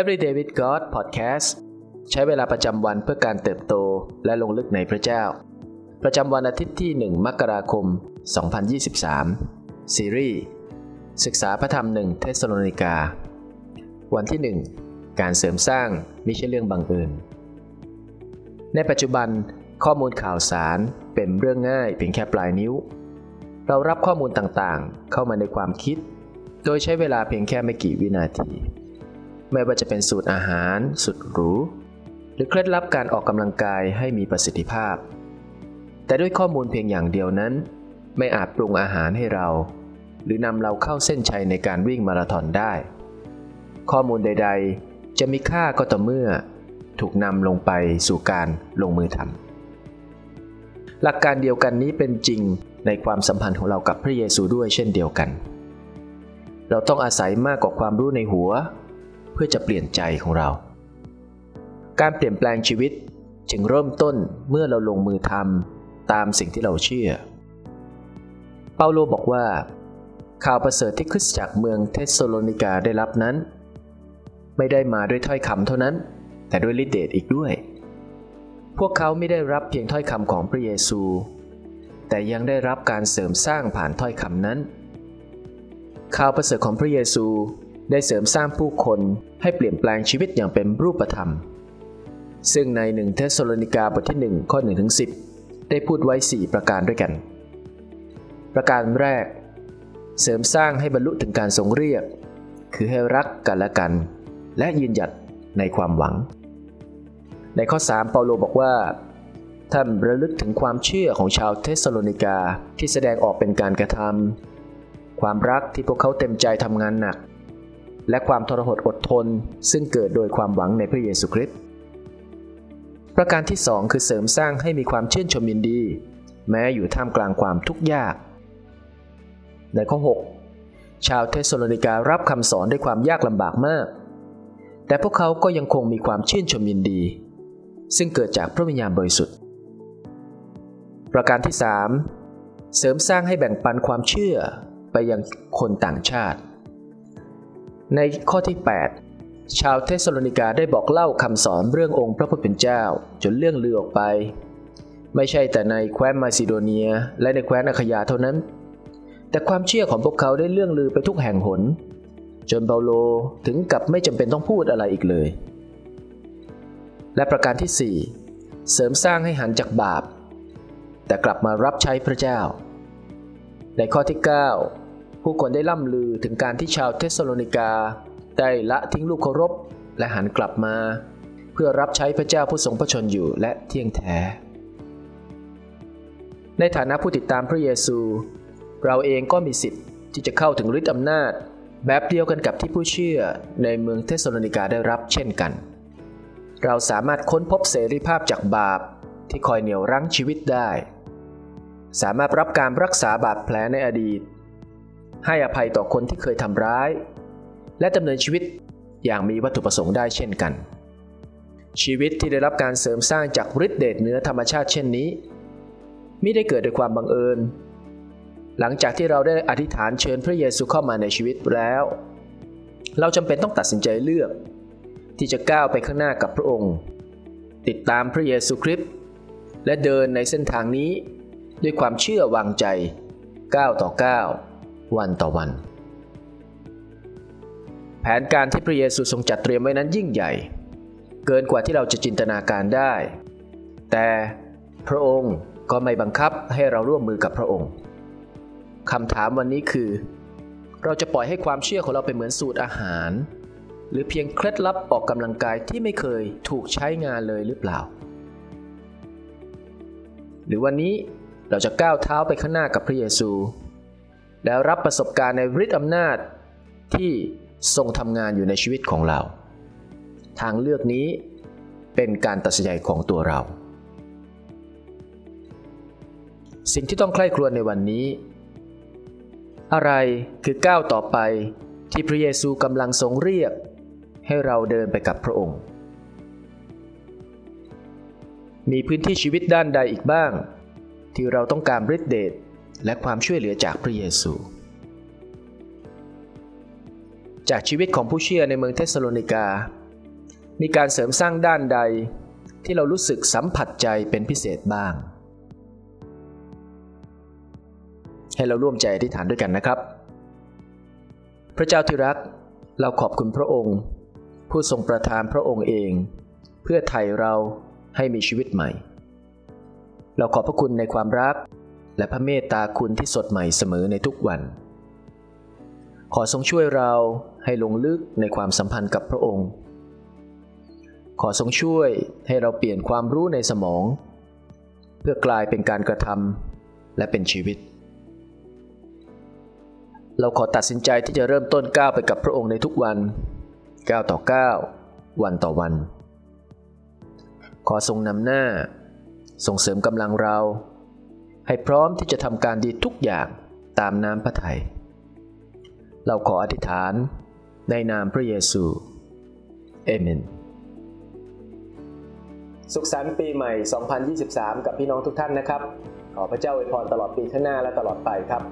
Everyday with God Podcast ใช้เวลาประจำวันเพื่อการเติบโตและลงลึกในพระเจ้า ประจำวันอาทิตย์ที่ 1 มกราคม 2023 ซีรีส์ศึกษาพระธรรมหนึ่งเทสโลนิกา วันที่ 1 การเสริมสร้างไม่ใช่เรื่องบังเอิญ ในปัจจุบันข้อมูลข่าวสารเป็นเรื่องง่ายเพียงแค่ปลายนิ้ว เรารับข้อมูลต่างๆ เข้ามาในความคิด โดยใช้เวลาเพียงแค่ไม่กี่วินาที ไม่ว่าจะเป็นสูตรอาหาร สุดหรู หรือเคล็ดลับการออกกำลังกายให้มีประสิทธิภาพ แต่ด้วยข้อมูลเพียงอย่างเดียวนั้น ไม่อาจปรุงอาหารให้เรา หรือนำเราเข้าเส้นชัยในการวิ่งมาราธอนได้ ข้อมูลใด ๆ จะมีค่าก็ต่อเมื่อ ถูกนำลงไปสู่การลงมือทำหลักการเดียวกันนี้เป็นจริงในความสัมพันธ์ของเรากับพระเยซูด้วยเช่นเดียวกัน เราต้องอาศัยมากกว่าความรู้ในหัว เพื่อจะเปลี่ยนใจของเรา การเปลี่ยนแปลงชีวิตจึงเริ่มต้นเมื่อเราลงมือทำตามสิ่งที่เราเชื่อ เปาโลบอกว่า ข่าวประเสริฐที่คริสตจักรเมืองเทสโลนิกาได้รับนั้น ไม่ได้มาด้วยถ้อยคำเท่านั้น แต่ด้วยฤทธิ์เดชอีกด้วย พวกเขาไม่ได้รับเพียงถ้อยคำของพระเยซู แต่ยังได้รับการเสริมสร้างผ่านถ้อยคำนั้นข่าวประเสริฐของพระเยซู ได้เสริมสร้างผู้คนให้เปลี่ยนแปลงชีวิตอย่างเป็นรูปธรรม ซึ่งในหนึ่งเทสโลนิกาบทที่ 1 ข้อ1ถึง10 ได้พูดไว้ 4 ประการด้วยกัน ประการแรก เสริมสร้างให้บรรลุถึงการทรงเรียก คือให้รักกันและกัน และยืนหยัดในความหวัง ในข้อ 3 เปาโลบอกว่า ท่านระลึกถึงความเชื่อของชาวเทสโลนิกาที่แสดงออกเป็นการกระทำความรักที่พวกเขาเต็มใจทำงานหนัก และความทรหดอดทน ซึ่งเกิดโดยความหวังในพระเยซูคริสต์ประการที่ 2 คือเสริมสร้างให้มีความชื่นชมยินดี แม้อยู่ท่ามกลางความทุกข์ยาก ในข้อ 6 ชาวเทสโลนิการับคำสอนด้วยความยากลำบากมาก แต่พวกเขาก็ยังคงมีความชื่นชมยินดี ซึ่งเกิดจากพระวิญญาณบริสุทธิ์ ประการที่ 3 เสริมสร้างให้แบ่งปันความเชื่อไปยังคนต่างชาติ ในข้อที่ 8 ชาวเทสโลนิกาได้บอกเล่าคำสอนเรื่ององค์พระผู้เป็นเจ้า จนเรื่องลือออกไป ไม่ใช่แต่ในแคว้นมาซิโดเนีย และในแคว้นอาคยาเท่านั้น แต่ความเชื่อของพวกเขาได้เรื่องลือไปทุกแห่งหน จนเปาโลถึงกับไม่จำเป็นต้องพูดอะไรอีกเลย และประการที่ 4 เสริมสร้างให้หันจากบาป แต่กลับมารับใช้พระเจ้า ในข้อที่ 9 ผู้คนได้ล่ำลือถึงการที่ชาวเทสโลนิกา ได้ละทิ้งลูกเคารพและหันกลับมา เพื่อรับใช้พระเจ้าผู้ทรงพระชนอยู่และเที่ยงแท้ ในฐานะผู้ติดตามพระเยซู เราเองก็มีสิทธิ์ที่จะเข้าถึงฤทธิอำนาจ แบบเดียวกันกับที่ผู้เชื่อในเมืองเทสโลนิกาได้รับเช่นกัน เราสามารถค้นพบเสรีภาพจากบาปที่คอยเหนี่ยวรั้งชีวิตได้ สามารถรับการรักษาบาดแผลในอดีต ให้อภัยต่อคนที่เคยทำร้าย และดำเนินชีวิตอย่างมีวัตถุประสงค์ได้เช่นกัน ชีวิตที่ได้รับการเสริมสร้างจากฤทธิเดชเหนือธรรมชาติเช่นนี้ไม่ได้เกิดด้วยความบังเอิญ หลังจากที่เราได้อธิษฐานเชิญพระเยซูเข้ามาในชีวิตแล้ว เราจำเป็นต้องตัดสินใจเลือก ที่จะก้าวไปข้างหน้ากับพระองค์ ติดตามพระเยซูคริสต์และเดินในเส้นทางนี้ด้วยความเชื่อวางใจก้าวต่อก้าว วันต่อวัน แผนการที่พระเยซูทรงจัดเตรียมไว้นั้นยิ่งใหญ่ เกินกว่าที่เราจะจินตนาการได้ แต่พระองค์ก็ไม่บังคับให้เราร่วมมือกับพระองค์คำถามวันนี้คือ เราจะปล่อยให้ความเชื่อของเราเป็นเหมือนสูตรอาหาร หรือเพียงเคล็ดลับออกกำลังกายที่ไม่เคยถูกใช้งานเลยหรือเปล่า หรือวันนี้เราจะก้าวเท้าไปข้างหน้ากับพระเยซู แล้วรับประสบการณ์ในฤทธิอำนาจที่ทรงทำงานอยู่ในชีวิตของเรา ทางเลือกนี้เป็นการตัดสินใจของตัวเรา สิ่งที่ต้องใคร่ครวญในวันนี้ อะไรคือก้าวต่อไปที่พระเยซูกำลังทรงเรียก ให้เราเดินไปกับพระองค์ มีพื้นที่ชีวิตด้านใดอีกบ้าง ที่เราต้องการฤทธิเดช และความช่วยเหลือจากพระเยซู จากชีวิตของผู้เชื่อในเมืองเทสโลนิกา มีการเสริมสร้างด้านใดที่เรารู้สึกสัมผัสใจเป็นพิเศษบ้าง ให้เราร่วมใจอธิษฐานด้วยกันนะครับ พระเจ้าที่รัก เราขอบคุณพระองค์ ผู้ทรงประทานพระองค์เอง เพื่อไถ่เราให้มีชีวิตใหม่ เราขอบพระคุณในความรัก และพระเมตตาคุณที่สดใหม่เสมอในทุกวัน ขอทรงช่วยเราให้ลงลึกในความสัมพันธ์กับพระองค์ ขอทรงช่วยให้เราเปลี่ยนความรู้ในสมอง เพื่อกลายเป็นการกระทำและเป็นชีวิต เราขอตัดสินใจที่จะเริ่มต้นก้าวไปกับพระองค์ในทุกวันก้าวต่อก้าววันต่อวัน ขอทรงนำหน้า ส่งเสริมกำลังเรา ให้พร้อมที่จะทำการดีทุกอย่างตามน้ำพระทัย เราขออธิษฐานในนามพระเยซูเอเมน สุขสันต์ปีใหม่ 2023 กับพี่น้องทุกท่านนะครับ ขอพระเจ้าอวยพรตลอดปีข้างหน้าและตลอดไปครับ